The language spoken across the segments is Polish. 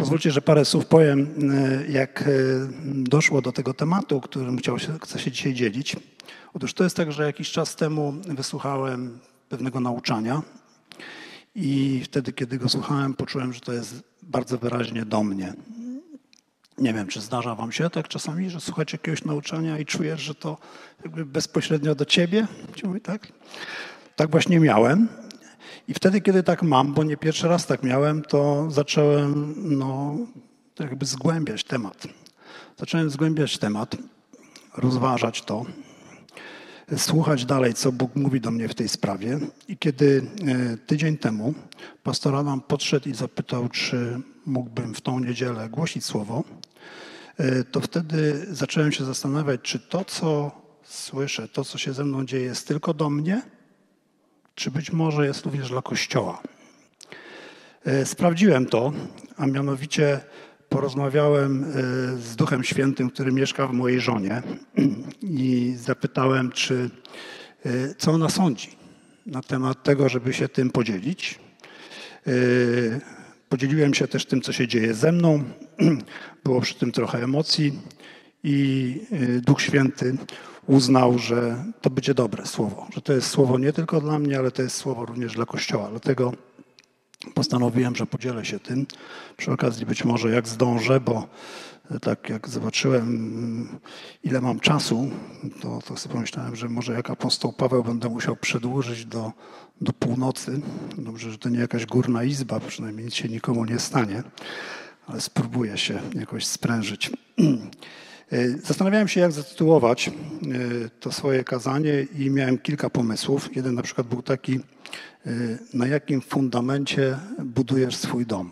Pozwólcie, że parę słów powiem, e, jak e, doszło do tego tematu, którym chciał się, chcę się dzisiaj dzielić. Otóż to jest tak, że jakiś czas temu wysłuchałem pewnego nauczania i wtedy, kiedy go słuchałem, poczułem, że to jest bardzo wyraźnie do mnie. Nie wiem, czy zdarza wam się tak czasami, że słuchacie jakiegoś nauczania i czujesz, że to jakby bezpośrednio do ciebie? Tak? Tak właśnie miałem. I wtedy, kiedy tak mam, bo nie pierwszy raz tak miałem, to zacząłem no, jakby zgłębiać temat. Zacząłem zgłębiać temat, rozważać to, słuchać dalej, co Bóg mówi do mnie w tej sprawie. I kiedy e, tydzień temu pastor Adam podszedł i zapytał, czy mógłbym w tą niedzielę głosić słowo, e, to wtedy zacząłem się zastanawiać, czy to, co słyszę, to, co się ze mną dzieje, jest tylko do mnie, czy być może jest również dla Kościoła. E, sprawdziłem to, a mianowicie porozmawiałem e, z Duchem Świętym, który mieszka w mojej żonie i zapytałem, czy e, co ona sądzi na temat tego, żeby się tym podzielić. Podzieliłem się też tym, co się dzieje ze mną. Było przy tym trochę emocji i Duch Święty uznał, że to będzie dobre słowo, że to jest słowo nie tylko dla mnie, ale to jest słowo również dla Kościoła. Dlatego postanowiłem, że podzielę się tym. Przy okazji być może jak zdążę, bo tak jak zobaczyłem, ile mam czasu, to, to sobie pomyślałem, że może jak apostoł Paweł będę musiał przedłużyć do, do północy. Dobrze, że to nie jakaś górna izba, przynajmniej nic się nikomu nie stanie, ale spróbuję się jakoś sprężyć. E, zastanawiałem się, jak zatytułować e, to swoje kazanie i miałem kilka pomysłów. Jeden na przykład był taki, e, na jakim fundamencie budujesz swój dom?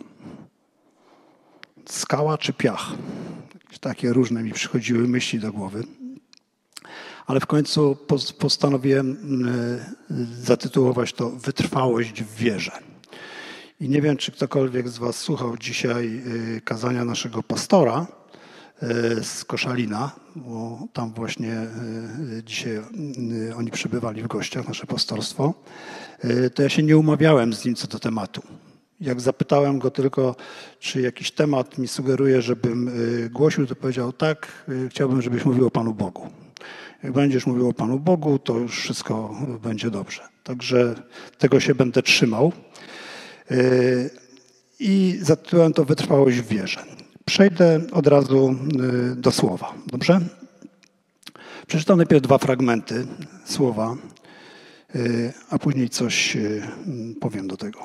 Skała czy piach? Takie różne mi przychodziły myśli do głowy. Ale w końcu postanowiłem zatytułować to Wytrwałość w wierze. I nie wiem, czy ktokolwiek z Was słuchał dzisiaj kazania naszego pastora, z Koszalina, bo tam właśnie e, dzisiaj e, oni przybywali w gościach, nasze pastorstwo, to ja się nie umawiałem z nim co do tematu. Jak zapytałem go tylko, czy jakiś temat mi sugeruje, żebym głosił, to powiedział tak, chciałbym, żebyś mówił o Panu Bogu. Jak będziesz mówił o Panu Bogu, to już wszystko będzie dobrze. Także tego się będę trzymał. I zatytułem to Wytrwałość w wierze. Przejdę od razu y, do słowa. Dobrze? Przeczytam najpierw dwa fragmenty słowa, y, a później coś y, powiem do tego.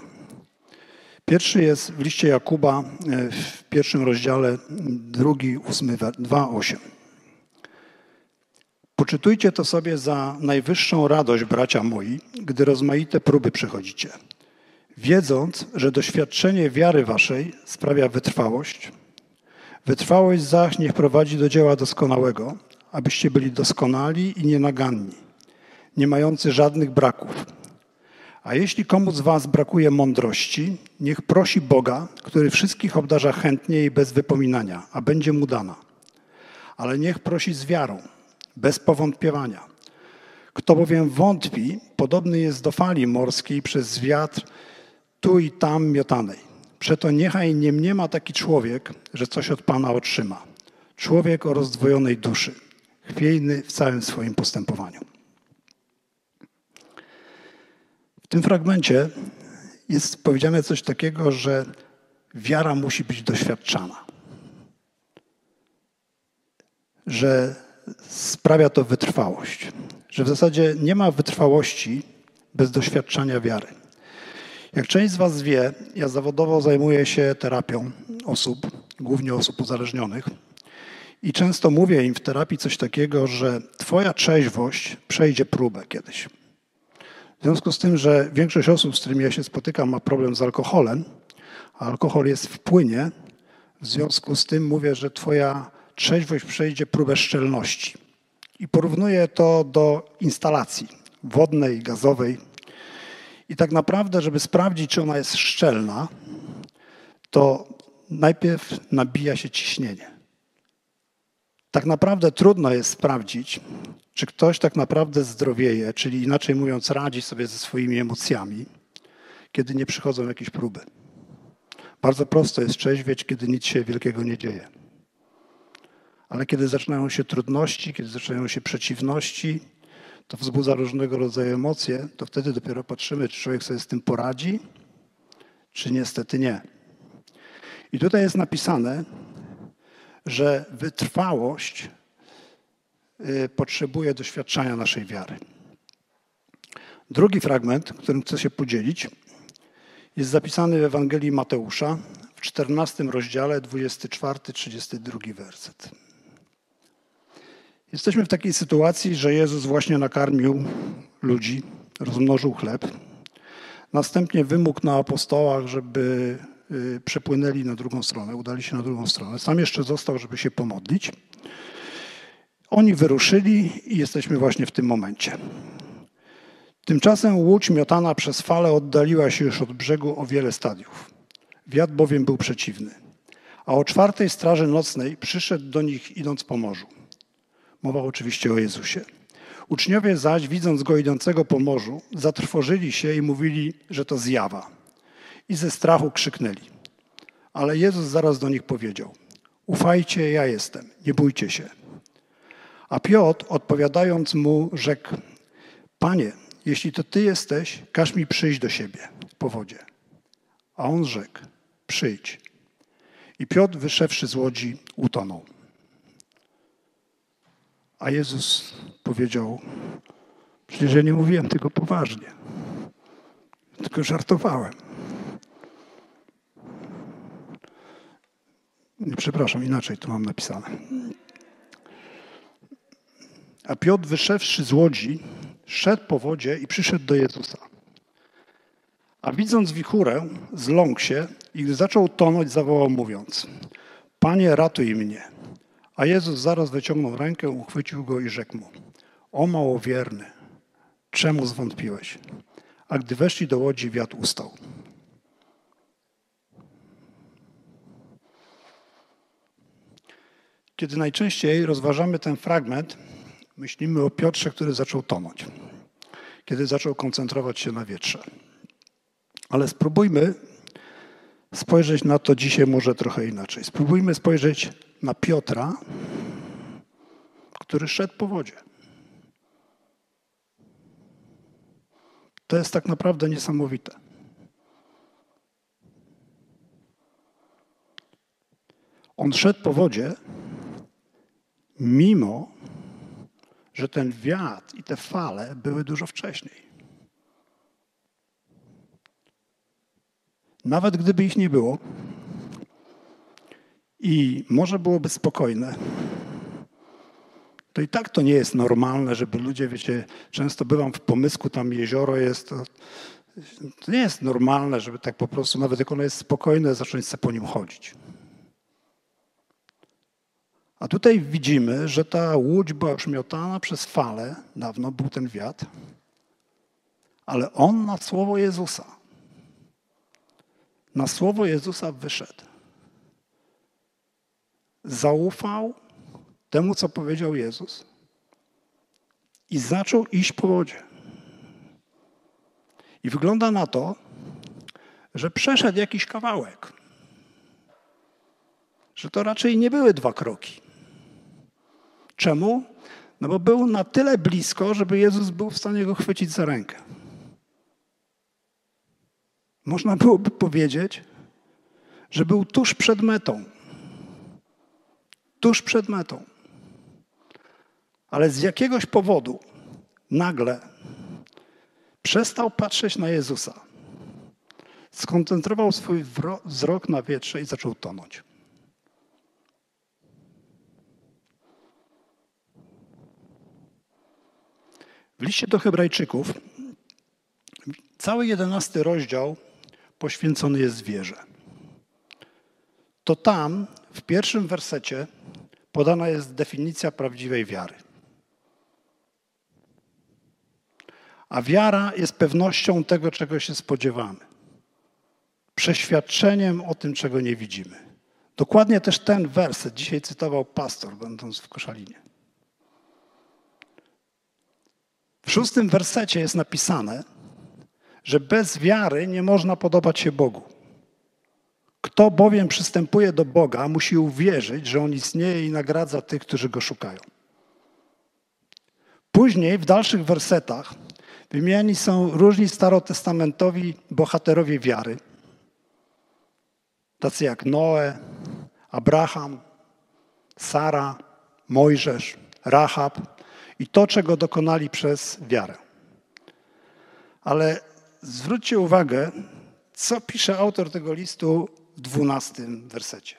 Pierwszy jest w liście Jakuba w pierwszym rozdziale, drugi, ósmy, dwa, osiem. Poczytujcie to sobie za najwyższą radość, bracia moi, gdy rozmaite próby przechodzicie, wiedząc, że doświadczenie wiary waszej sprawia wytrwałość – Wytrwałość zaś niech prowadzi do dzieła doskonałego, abyście byli doskonali i nienaganni, nie mający żadnych braków. A jeśli komu z was brakuje mądrości, niech prosi Boga, który wszystkich obdarza chętnie i bez wypominania, a będzie mu dana. Ale niech prosi z wiarą, bez powątpiewania. Kto bowiem wątpi, podobny jest do fali morskiej przez wiatr tu i tam miotanej. Przeto niechaj nie mniema taki człowiek, że coś od Pana otrzyma. Człowiek o rozdwojonej duszy, chwiejny w całym swoim postępowaniu. W tym fragmencie jest powiedziane coś takiego, że wiara musi być doświadczana. Że sprawia to wytrwałość. Że w zasadzie nie ma wytrwałości bez doświadczania wiary. Jak część z Was wie, ja zawodowo zajmuję się terapią osób, głównie osób uzależnionych. I często mówię im w terapii coś takiego, że Twoja trzeźwość przejdzie próbę kiedyś. W związku z tym, że większość osób, z którymi ja się spotykam, ma problem z alkoholem, a alkohol jest w płynie, w związku z tym mówię, że Twoja trzeźwość przejdzie próbę szczelności. I porównuję to do instalacji wodnej, gazowej, i tak naprawdę, żeby sprawdzić, czy ona jest szczelna, to najpierw nabija się ciśnienie. Tak naprawdę trudno jest sprawdzić, czy ktoś tak naprawdę zdrowieje, czyli inaczej mówiąc, radzi sobie ze swoimi emocjami, kiedy nie przychodzą jakieś próby. Bardzo prosto jest trzeźwieć, kiedy nic się wielkiego nie dzieje. Ale kiedy zaczynają się trudności, kiedy zaczynają się przeciwności, to wzbudza różnego rodzaju emocje, to wtedy dopiero patrzymy, czy człowiek sobie z tym poradzi, czy niestety nie. I tutaj jest napisane, że wytrwałość y, potrzebuje doświadczania naszej wiary. Drugi fragment, którym chcę się podzielić, jest zapisany w Ewangelii Mateusza w 14 rozdziale, 24-32 werset. Jesteśmy w takiej sytuacji, że Jezus właśnie nakarmił ludzi, rozmnożył chleb. Następnie wymógł na apostołach, żeby y, przepłynęli na drugą stronę, udali się na drugą stronę. Sam jeszcze został, żeby się pomodlić. Oni wyruszyli i jesteśmy właśnie w tym momencie. Tymczasem łódź miotana przez fale oddaliła się już od brzegu o wiele stadiów. Wiatr bowiem był przeciwny. A o czwartej straży nocnej przyszedł do nich idąc po morzu. Mowa oczywiście o Jezusie. Uczniowie zaś, widząc go idącego po morzu, zatrwożyli się i mówili, że to zjawa. I ze strachu krzyknęli. Ale Jezus zaraz do nich powiedział: Ufajcie, ja jestem, nie bójcie się. A Piotr, odpowiadając mu, rzekł: Panie, jeśli to Ty jesteś, każ mi przyjść do siebie po wodzie. A on rzekł, przyjdź. I Piotr, wyszedłszy z łodzi, utonął. A Jezus powiedział, przecież ja nie mówiłem tego poważnie, tylko żartowałem. Przepraszam, inaczej to mam napisane. A Piotr, wyszedłszy z łodzi, szedł po wodzie i przyszedł do Jezusa. A widząc wichurę, zląkł się i gdy zaczął tonąć, zawołał mówiąc: Panie, ratuj mnie. A Jezus zaraz wyciągnął rękę, uchwycił go i rzekł mu: O małowierny, czemu zwątpiłeś? A gdy weszli do łodzi, wiatr ustał. Kiedy najczęściej rozważamy ten fragment, myślimy o Piotrze, który zaczął tonąć, kiedy zaczął koncentrować się na wietrze. Ale spróbujmy spojrzeć na to dzisiaj może trochę inaczej. Spróbujmy spojrzeć na Piotra, który szedł po wodzie. To jest tak naprawdę niesamowite. On szedł po wodzie, mimo że ten wiatr i te fale były dużo wcześniej. Nawet gdyby ich nie było i morze byłoby spokojne, to i tak to nie jest normalne, żeby ludzie, wiecie, często bywam w pomysku, tam jezioro jest, to, to nie jest normalne, żeby tak po prostu, nawet jak ono jest spokojne, zacząć sobie po nim chodzić. A tutaj widzimy, że ta łódź była już miotana przez fale, dawno był ten wiatr, ale on na słowo Jezusa, na słowo Jezusa wyszedł. Zaufał temu, co powiedział Jezus i zaczął iść po wodzie. I wygląda na to, że przeszedł jakiś kawałek. Że to raczej nie były dwa kroki. Czemu? No bo był na tyle blisko, żeby Jezus był w stanie go chwycić za rękę. Można byłoby powiedzieć, że był tuż przed metą. Tuż przed metą. Ale z jakiegoś powodu nagle przestał patrzeć na Jezusa. Skoncentrował swój wzrok na wietrze i zaczął tonąć. W liście do Hebrajczyków cały jedenasty rozdział poświęcony jest wierze. To tam w pierwszym wersecie podana jest definicja prawdziwej wiary. A wiara jest pewnością tego, czego się spodziewamy. Przeświadczeniem o tym, czego nie widzimy. Dokładnie też ten werset dzisiaj cytował pastor, będąc w Koszalinie. W szóstym wersecie jest napisane, że bez wiary nie można podobać się Bogu. Kto bowiem przystępuje do Boga, musi uwierzyć, że On istnieje i nagradza tych, którzy Go szukają. Później w dalszych wersetach wymieniani są różni starotestamentowi bohaterowie wiary, tacy jak Noe, Abraham, Sara, Mojżesz, Rahab i to, czego dokonali przez wiarę. Ale zwróćcie uwagę, co pisze autor tego listu w dwunastym wersecie.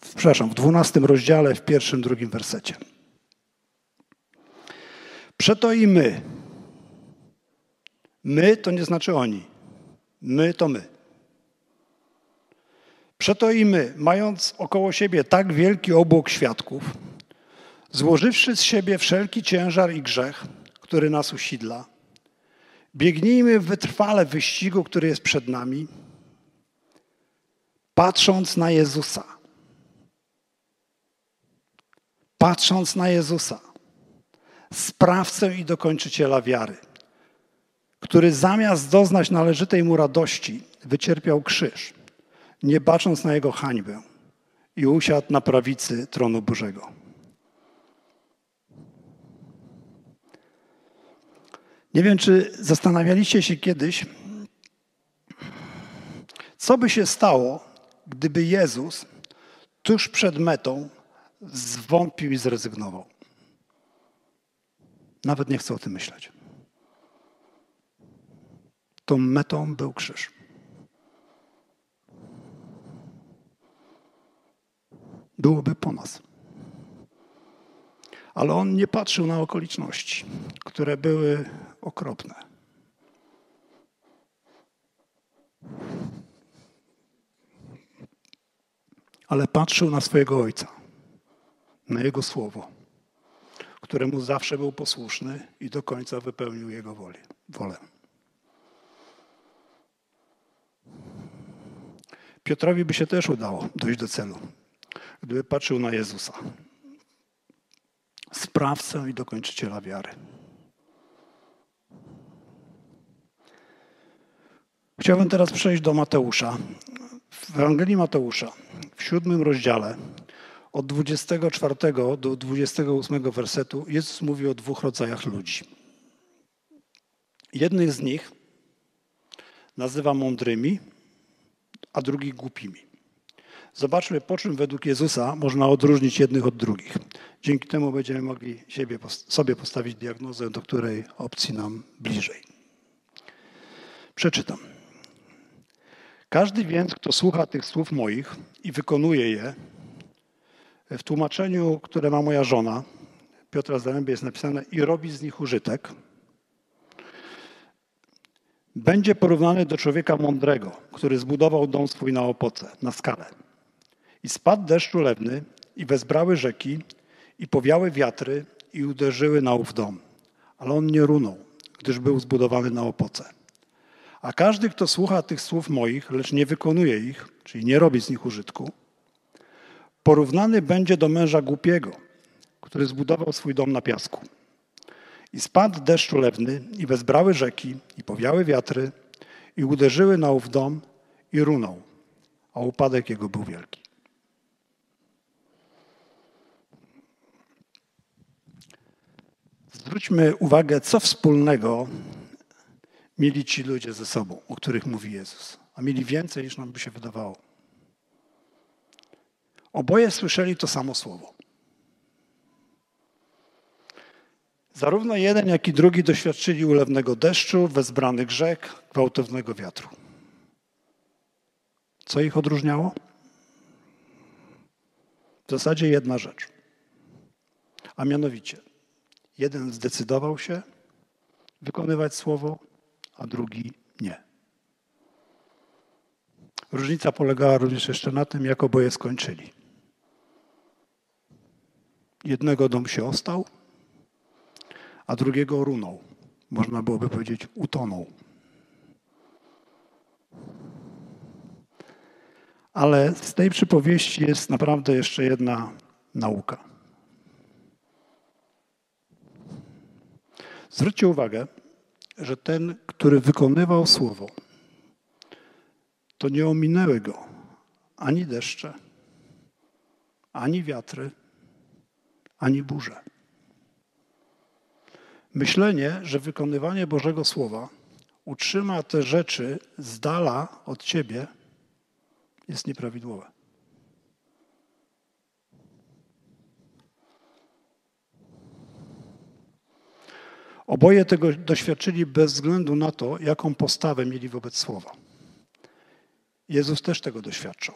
W, przepraszam, w dwunastym rozdziale, w pierwszym, drugim wersecie. Przeto i my. My to nie znaczy oni. My to my. Przeto i my, mając około siebie tak wielki obłok świadków, złożywszy z siebie wszelki ciężar i grzech, który nas usidla, biegnijmy wytrwale w wyścigu, który jest przed nami, patrząc na Jezusa. Patrząc na Jezusa, sprawcę i dokończyciela wiary, który zamiast doznać należytej mu radości, wycierpiał krzyż nie bacząc na jego hańbę i usiadł na prawicy tronu Bożego. Nie wiem, czy zastanawialiście się kiedyś, co by się stało, gdyby Jezus tuż przed metą zwątpił i zrezygnował. Nawet nie chcę o tym myśleć. Tą metą był krzyż. byłoby po nas. Ale on nie patrzył na okoliczności, które były okropne. Ale patrzył na swojego ojca, na jego słowo, któremu zawsze był posłuszny i do końca wypełnił jego wolę. wolę. Piotrowi by się też udało dojść do celu gdyby patrzył na Jezusa, sprawcę i dokończyciela wiary. Chciałbym teraz przejść do Mateusza. W Ewangelii Mateusza, w siódmym rozdziale, od 24 do 28 wersetu, Jezus mówi o dwóch rodzajach ludzi. Jednych z nich nazywa mądrymi, a drugich głupimi. Zobaczmy, po czym według Jezusa można odróżnić jednych od drugich. Dzięki temu będziemy mogli siebie, sobie postawić diagnozę, do której opcji nam bliżej. Przeczytam. Każdy więc, kto słucha tych słów moich i wykonuje je, w tłumaczeniu, które ma moja żona, Piotra Zaręby jest napisane i robi z nich użytek, będzie porównany do człowieka mądrego, który zbudował dom swój na opoce, na skalę. I spadł deszcz ulewny, i wezbrały rzeki, i powiały wiatry, i uderzyły na ów dom. Ale on nie runął, gdyż był zbudowany na opoce. A każdy, kto słucha tych słów moich, lecz nie wykonuje ich, czyli nie robi z nich użytku, porównany będzie do męża głupiego, który zbudował swój dom na piasku. I spadł deszcz ulewny, i wezbrały rzeki, i powiały wiatry, i uderzyły na ów dom, i runął, a upadek jego był wielki. Zwróćmy uwagę, co wspólnego mieli ci ludzie ze sobą, o których mówi Jezus. A mieli więcej, niż nam by się wydawało. Oboje słyszeli to samo słowo. Zarówno jeden, jak i drugi doświadczyli ulewnego deszczu, wezbranych rzek, gwałtownego wiatru. Co ich odróżniało? W zasadzie jedna rzecz. A mianowicie – Jeden zdecydował się wykonywać słowo, a drugi nie. Różnica polegała również jeszcze na tym, jak oboje skończyli. Jednego dom się ostał, a drugiego runął. Można byłoby powiedzieć, utonął. Ale z tej przypowieści jest naprawdę jeszcze jedna nauka. Zwróćcie uwagę, że ten, który wykonywał słowo, to nie ominęły go ani deszcze, ani wiatry, ani burze. Myślenie, że wykonywanie Bożego Słowa utrzyma te rzeczy z dala od ciebie, jest nieprawidłowe. Oboje tego doświadczyli bez względu na to, jaką postawę mieli wobec Słowa. Jezus też tego doświadczał,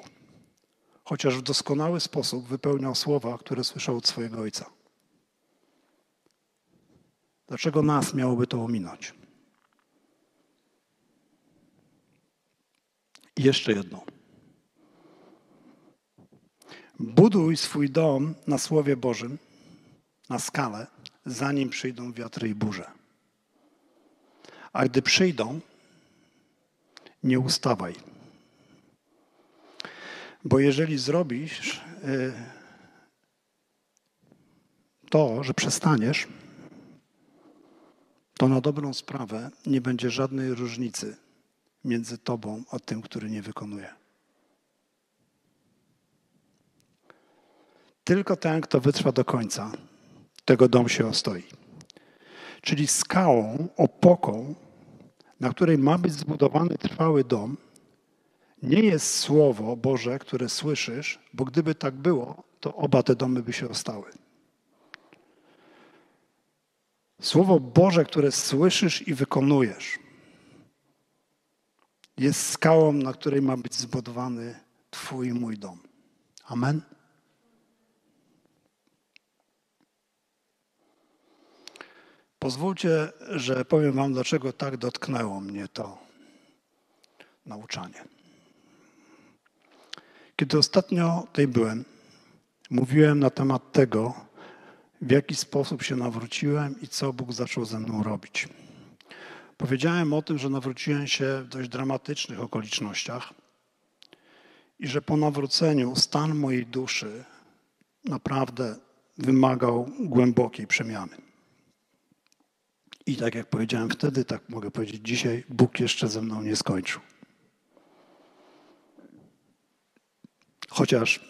chociaż w doskonały sposób wypełniał słowa, które słyszał od swojego Ojca. Dlaczego nas miałoby to ominąć? I jeszcze jedno. Buduj swój dom na Słowie Bożym, na skalę, zanim przyjdą wiatry i burze. A gdy przyjdą, nie ustawaj. Bo jeżeli zrobisz y, to, że przestaniesz, to na dobrą sprawę nie będzie żadnej różnicy między tobą a tym, który nie wykonuje. Tylko ten, kto wytrwa do końca, tego dom się ostoi. Czyli skałą, opoką, na której ma być zbudowany trwały dom, nie jest słowo Boże, które słyszysz, bo gdyby tak było, to oba te domy by się ostały. Słowo Boże, które słyszysz i wykonujesz, jest skałą, na której ma być zbudowany Twój mój dom. Amen. Pozwólcie, że powiem Wam, dlaczego tak dotknęło mnie to nauczanie. Kiedy ostatnio tutaj byłem, mówiłem na temat tego, w jaki sposób się nawróciłem i co Bóg zaczął ze mną robić. Powiedziałem o tym, że nawróciłem się w dość dramatycznych okolicznościach i że po nawróceniu stan mojej duszy naprawdę wymagał głębokiej przemiany. I tak jak powiedziałem wtedy, tak mogę powiedzieć dzisiaj, Bóg jeszcze ze mną nie skończył. Chociaż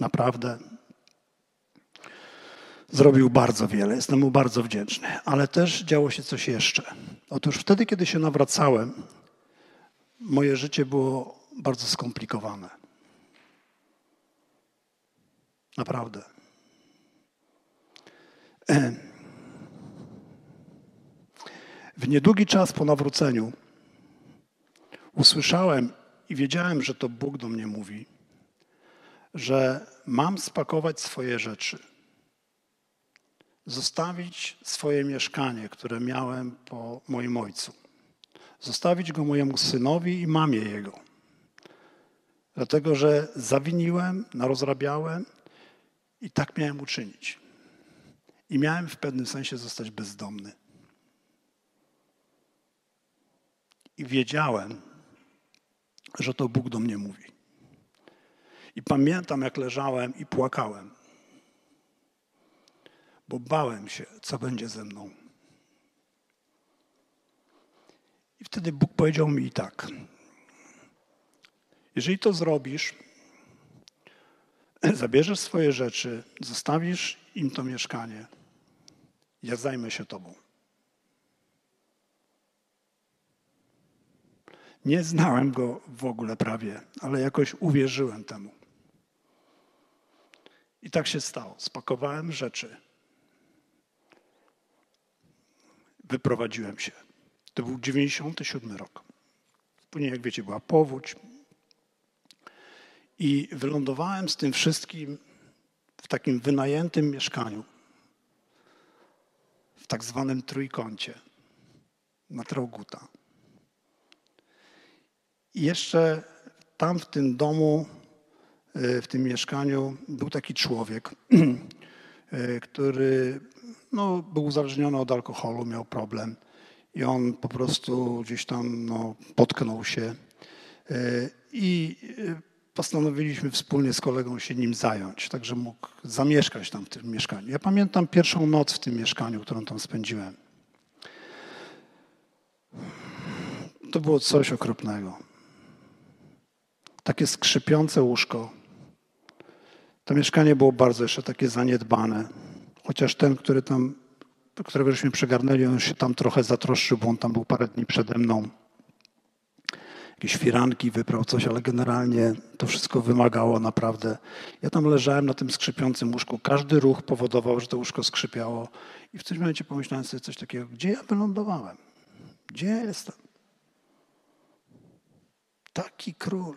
naprawdę zrobił bardzo wiele, jestem mu bardzo wdzięczny, ale też działo się coś jeszcze. Otóż wtedy, kiedy się nawracałem, moje życie było bardzo skomplikowane. Naprawdę. W niedługi czas po nawróceniu usłyszałem i wiedziałem, że to Bóg do mnie mówi, że mam spakować swoje rzeczy, zostawić swoje mieszkanie, które miałem po moim ojcu, zostawić go mojemu synowi i mamie jego. Dlatego, że zawiniłem, narozrabiałem i tak miałem uczynić. I miałem w pewnym sensie zostać bezdomny. I wiedziałem, że to Bóg do mnie mówi. I pamiętam, jak leżałem i płakałem, bo bałem się, co będzie ze mną. I wtedy Bóg powiedział mi tak: Jeżeli to zrobisz, zabierzesz swoje rzeczy, zostawisz im to mieszkanie, ja zajmę się Tobą. Nie znałem go w ogóle prawie, ale jakoś uwierzyłem temu. I tak się stało. Spakowałem rzeczy. Wyprowadziłem się. To był 97 rok. Później, jak wiecie, była powódź. I wylądowałem z tym wszystkim w takim wynajętym mieszkaniu, w tak zwanym trójkącie na Trauguta. I jeszcze tam w tym domu, e, w tym mieszkaniu był taki człowiek, e, który no, był uzależniony od alkoholu, miał problem. I on po prostu gdzieś tam no, potknął się. E, I postanowiliśmy wspólnie z kolegą się nim zająć, także mógł zamieszkać tam w tym mieszkaniu. Ja pamiętam pierwszą noc w tym mieszkaniu, którą tam spędziłem. To było coś okropnego. Takie skrzypiące łóżko. To mieszkanie było bardzo jeszcze takie zaniedbane. Chociaż ten, który tam, którego żeśmy przegarnęli, on się tam trochę zatroszczył, bo on tam był parę dni przede mną. Jakieś firanki wyprał, coś, ale generalnie to wszystko wymagało naprawdę. Ja tam leżałem na tym skrzypiącym łóżku. Każdy ruch powodował, że to łóżko skrzypiało. I w tym momencie pomyślałem sobie coś takiego, gdzie ja wylądowałem? Gdzie ja jestem? Taki król.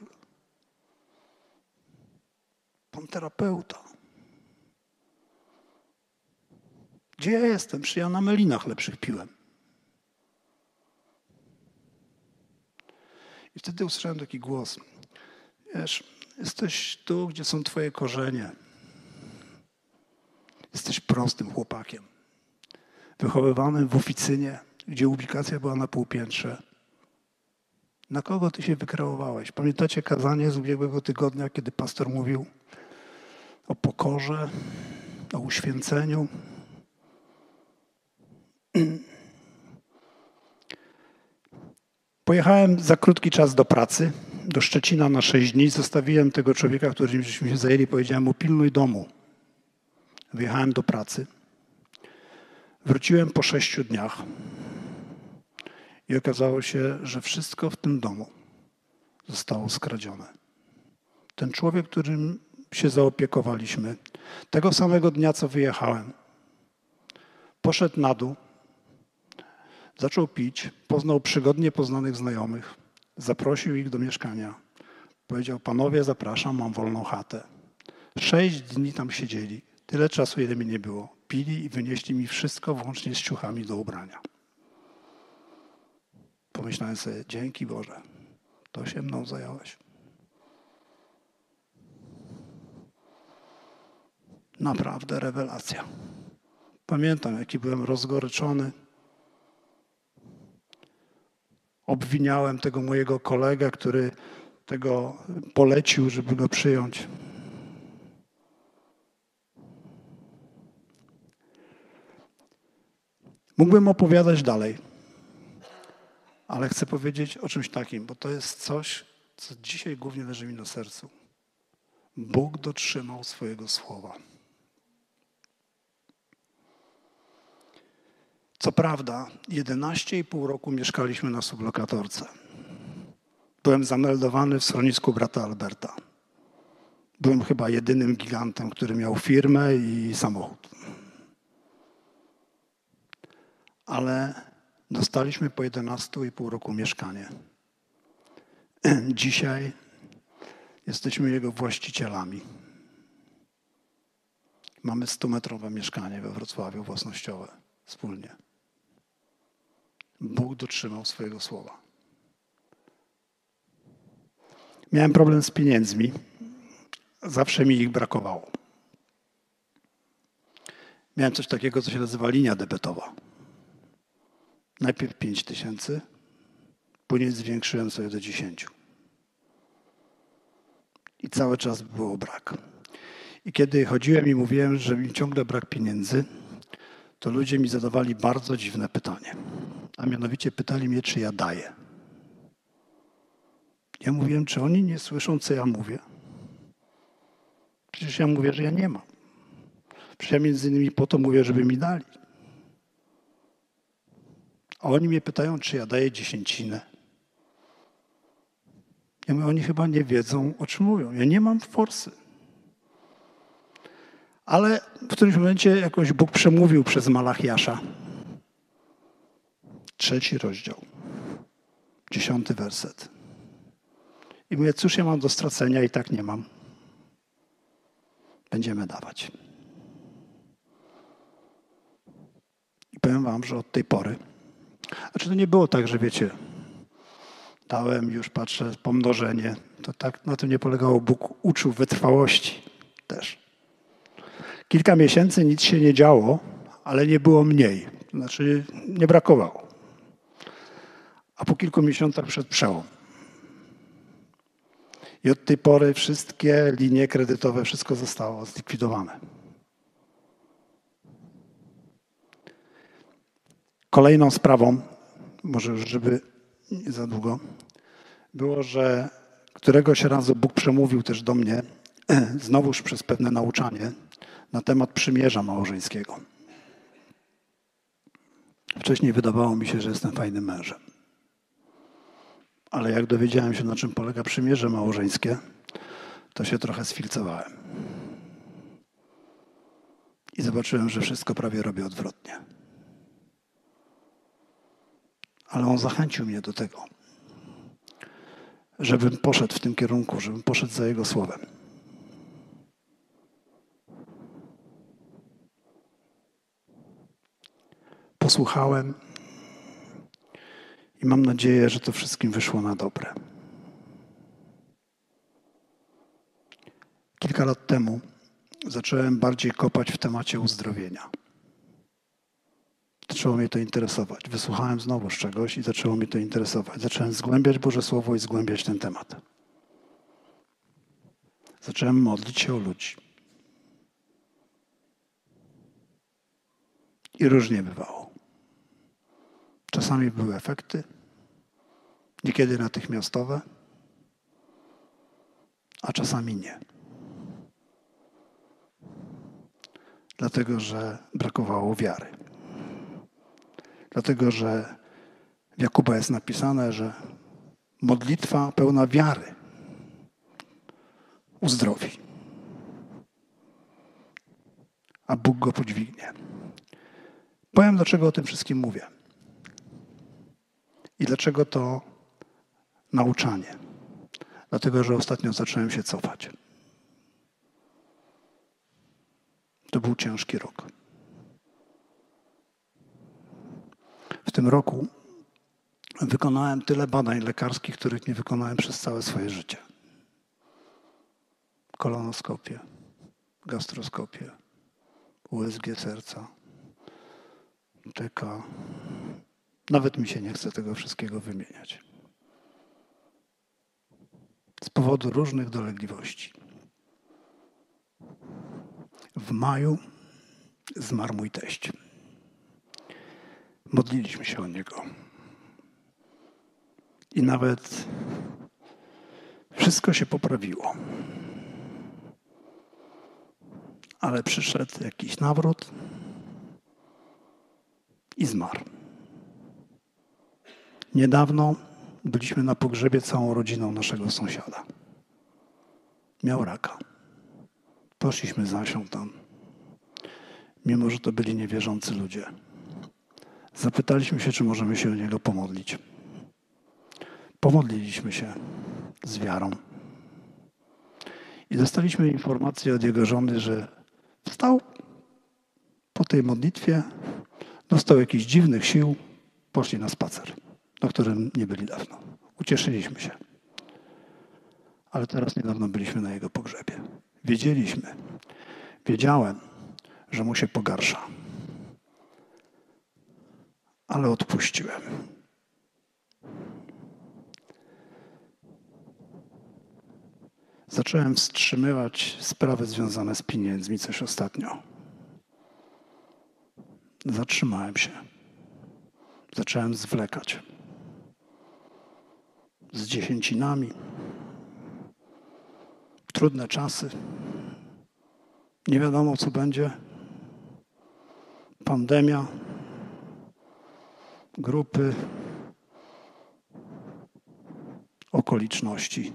Pan terapeuta. Gdzie ja jestem? Czy ja na melinach lepszych piłem? I wtedy usłyszałem taki głos. Wiesz, jesteś tu, gdzie są twoje korzenie. Jesteś prostym chłopakiem. Wychowywanym w oficynie, gdzie ubikacja była na półpiętrze. Na kogo ty się wykreowałeś? Pamiętacie kazanie z ubiegłego tygodnia, kiedy pastor mówił o pokorze, o uświęceniu? Pojechałem za krótki czas do pracy, do Szczecina na sześć dni. Zostawiłem tego człowieka, którym się zajęli, powiedziałem mu pilnuj domu. Wyjechałem do pracy. Wróciłem po sześciu dniach i okazało się, że wszystko w tym domu zostało skradzione. Ten człowiek, którym się zaopiekowaliśmy, tego samego dnia, co wyjechałem, poszedł na dół, Zaczął pić, poznał przygodnie poznanych znajomych, zaprosił ich do mieszkania. Powiedział, panowie, zapraszam, mam wolną chatę. Sześć dni tam siedzieli, tyle czasu, ile mi nie było. Pili i wynieśli mi wszystko, włącznie z ciuchami do ubrania. Pomyślałem sobie, dzięki Boże, to się mną zająłeś. Naprawdę rewelacja. Pamiętam, jaki byłem rozgoryczony obwiniałem tego mojego kolegę, który tego polecił, żeby go przyjąć. Mógłbym opowiadać dalej, ale chcę powiedzieć o czymś takim, bo to jest coś, co dzisiaj głównie leży mi na sercu. Bóg dotrzymał swojego słowa. Co prawda, 11,5 roku mieszkaliśmy na sublokatorce. Byłem zameldowany w schronisku brata Alberta. Byłem chyba jedynym gigantem, który miał firmę i samochód. Ale dostaliśmy po 11,5 roku mieszkanie. Dzisiaj jesteśmy jego właścicielami. Mamy 100-metrowe mieszkanie we Wrocławiu własnościowe wspólnie. Bóg dotrzymał swojego słowa. Miałem problem z pieniędzmi. Zawsze mi ich brakowało. Miałem coś takiego, co się nazywa linia debetowa. Najpierw 5 tysięcy, później zwiększyłem sobie do 10. I cały czas było brak. I kiedy chodziłem i mówiłem, że mi ciągle brak pieniędzy, to ludzie mi zadawali bardzo dziwne pytanie. A mianowicie pytali mnie, czy ja daję. Ja mówiłem, czy oni nie słyszą, co ja mówię. Przecież ja mówię, że ja nie mam. Przecież ja między innymi po to mówię, żeby mi dali. A oni mnie pytają, czy ja daję dziesięcinę. Ja mówię, oni chyba nie wiedzą, o czym mówią. Ja nie mam forsy. Ale w którymś momencie jakoś Bóg przemówił przez Malachiasza. Trzeci rozdział, dziesiąty werset. I mówię, cóż ja mam do stracenia i tak nie mam. Będziemy dawać. I powiem wam, że od tej pory, znaczy to nie było tak, że wiecie, dałem, już patrzę, pomnożenie. To tak na tym nie polegało. Bóg uczył wytrwałości też. Kilka miesięcy nic się nie działo, ale nie było mniej. Znaczy nie brakowało. A po kilku miesiącach przed przełom. I od tej pory wszystkie linie kredytowe, wszystko zostało zlikwidowane. Kolejną sprawą, może już żeby nie za długo, było, że któregoś razu Bóg przemówił też do mnie, znowuż przez pewne nauczanie, na temat przymierza małżeńskiego. Wcześniej wydawało mi się, że jestem fajnym mężem. Ale jak dowiedziałem się, na czym polega przymierze małżeńskie, to się trochę sfilcowałem. I zobaczyłem, że wszystko prawie robię odwrotnie. Ale on zachęcił mnie do tego, żebym poszedł w tym kierunku, żebym poszedł za jego słowem. Posłuchałem i mam nadzieję, że to wszystkim wyszło na dobre. Kilka lat temu zacząłem bardziej kopać w temacie uzdrowienia. Zaczęło mnie to interesować. Wysłuchałem znowu z czegoś i zaczęło mnie to interesować. Zacząłem zgłębiać Boże Słowo i zgłębiać ten temat. Zacząłem modlić się o ludzi. I różnie bywało. Czasami były efekty, niekiedy natychmiastowe, a czasami nie. Dlatego, że brakowało wiary. Dlatego, że w Jakuba jest napisane, że modlitwa pełna wiary uzdrowi. A Bóg go podźwignie. Powiem, dlaczego o tym wszystkim mówię. I dlaczego to nauczanie? Dlatego, że ostatnio zacząłem się cofać. To był ciężki rok. W tym roku wykonałem tyle badań lekarskich, których nie wykonałem przez całe swoje życie. Kolonoskopię, gastroskopię, USG serca, TK. Nawet mi się nie chce tego wszystkiego wymieniać. Z powodu różnych dolegliwości. W maju zmarł mój teść. Modliliśmy się o niego. I nawet wszystko się poprawiło. Ale przyszedł jakiś nawrót i zmarł. Niedawno byliśmy na pogrzebie całą rodziną naszego sąsiada. Miał raka. Poszliśmy za Asią tam, mimo że to byli niewierzący ludzie. Zapytaliśmy się, czy możemy się o niego pomodlić. Pomodliliśmy się z wiarą. I dostaliśmy informację od jego żony, że wstał po tej modlitwie, dostał jakichś dziwnych sił, poszli na spacer, na którym nie byli dawno. Ucieszyliśmy się. Ale teraz niedawno byliśmy na jego pogrzebie. Wiedzieliśmy, wiedziałem, że mu się pogarsza. Ale odpuściłem. Zacząłem wstrzymywać sprawy związane z pieniędzmi coś ostatnio. Zatrzymałem się. Zacząłem zwlekać. Z dziesięcinami trudne czasy. Nie wiadomo, co będzie. Pandemia, grupy, okoliczności,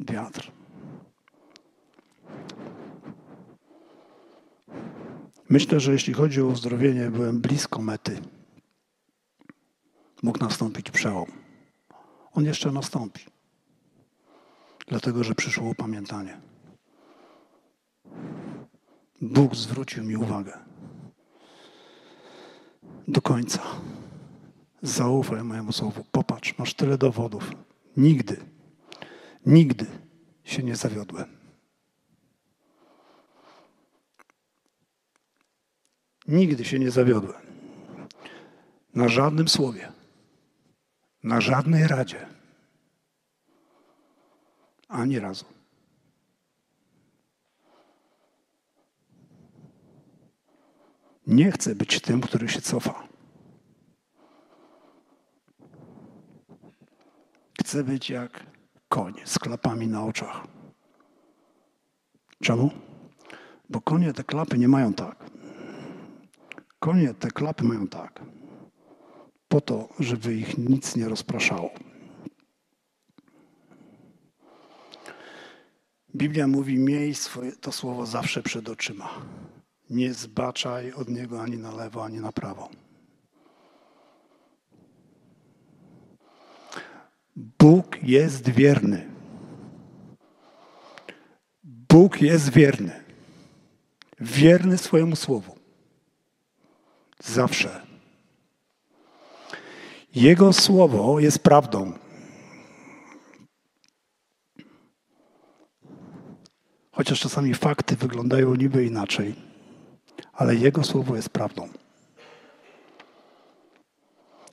wiatr. Myślę, że jeśli chodzi o uzdrowienie, byłem blisko mety. Mógł nastąpić przełom. On jeszcze nastąpi dlatego że przyszło upamiętanie. Bóg zwrócił mi uwagę. Do końca. Zaufaj mojemu słowu. Popatrz, masz tyle dowodów. Nigdy, nigdy się nie zawiodłem. Nigdy się nie zawiodłem. Na żadnym słowie, na żadnej radzie ani razu. Nie chcę być tym, który się cofa. chcę być jak koń z klapami na oczach. Czemu? Bo konie te klapy nie mają tak. Konie te klapy mają tak. Po to, żeby ich nic nie rozpraszało. Biblia mówi: Miej swoje, to słowo zawsze przed oczyma. Nie zbaczaj od niego ani na lewo, ani na prawo. Bóg jest wierny. Bóg jest wierny. Wierny swojemu słowu. Zawsze. Jego słowo jest prawdą. Chociaż czasami fakty wyglądają niby inaczej, ale Jego słowo jest prawdą.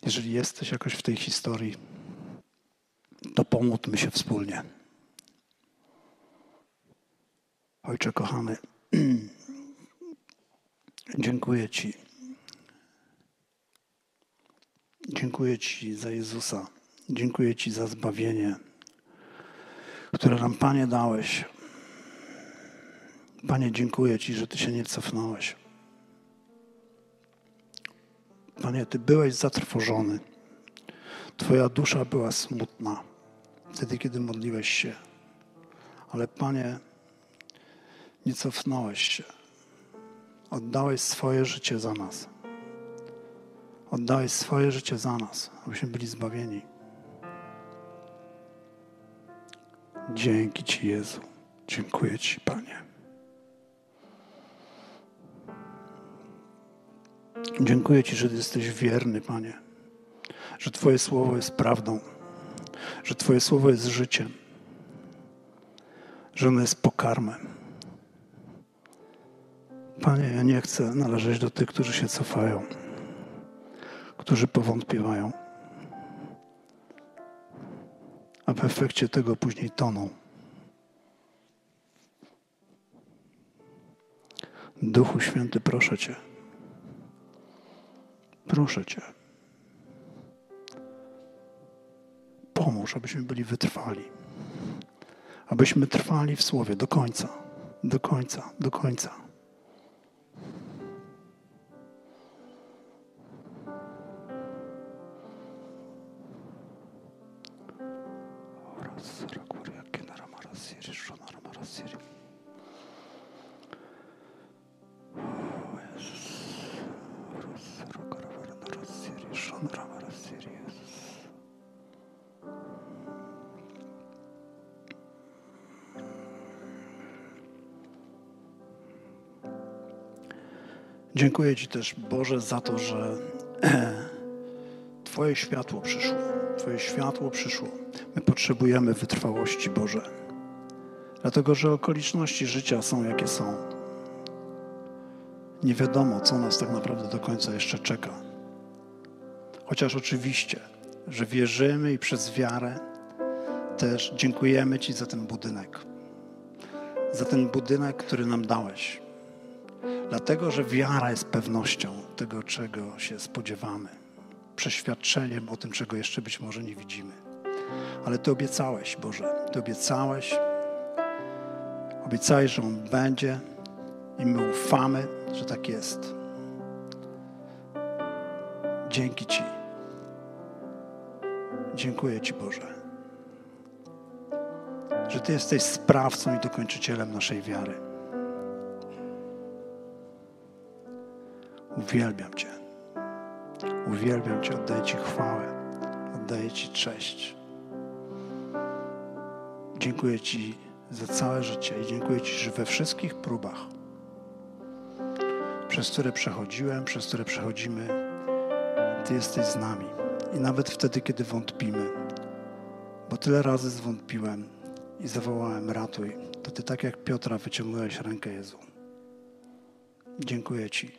Jeżeli jesteś jakoś w tej historii, to pomódlmy się wspólnie. Ojcze kochany, dziękuję Ci. Dziękuję Ci za Jezusa. Dziękuję Ci za zbawienie, które nam, Panie, dałeś. Panie, dziękuję Ci, że Ty się nie cofnąłeś. Panie, Ty byłeś zatrwożony. Twoja dusza była smutna wtedy, kiedy modliłeś się. Ale Panie, nie cofnąłeś się. Oddałeś swoje życie za nas. Oddałeś swoje życie za nas, abyśmy byli zbawieni. Dzięki Ci, Jezu. Dziękuję Ci, Panie. Dziękuję Ci, że jesteś wierny, Panie, że Twoje słowo jest prawdą, że Twoje słowo jest życiem, że ono jest pokarmem. Panie, ja nie chcę należeć do tych, którzy się cofają, którzy powątpiewają, a w efekcie tego później toną. Duchu Święty, proszę Cię. Proszę Cię. Pomóż, abyśmy byli wytrwali. Abyśmy trwali w Słowie do końca, do końca, do końca. Dziękuję Ci też, Boże, za to, że Twoje światło przyszło. Twoje światło przyszło. My potrzebujemy wytrwałości, Boże. Dlatego, że okoliczności życia są jakie są. Nie wiadomo, co nas tak naprawdę do końca jeszcze czeka. Chociaż oczywiście, że wierzymy i przez wiarę też dziękujemy Ci za ten budynek. Za ten budynek, który nam dałeś Dlatego, że wiara jest pewnością tego, czego się spodziewamy, przeświadczeniem o tym, czego jeszcze być może nie widzimy. Ale Ty obiecałeś, Boże, Ty obiecałeś, obiecałeś, że On będzie i my ufamy, że tak jest. Dzięki Ci. Dziękuję Ci, Boże, że Ty jesteś sprawcą i dokończycielem naszej wiary. Uwielbiam Cię. Uwielbiam Cię, oddaję Ci chwałę, oddaję Ci cześć. Dziękuję Ci za całe życie i dziękuję Ci, że we wszystkich próbach, przez które przechodziłem, przez które przechodzimy, Ty jesteś z nami. I nawet wtedy, kiedy wątpimy, bo tyle razy zwątpiłem i zawołałem ratuj, to Ty tak jak Piotra wyciągnąłeś rękę Jezu. Dziękuję Ci.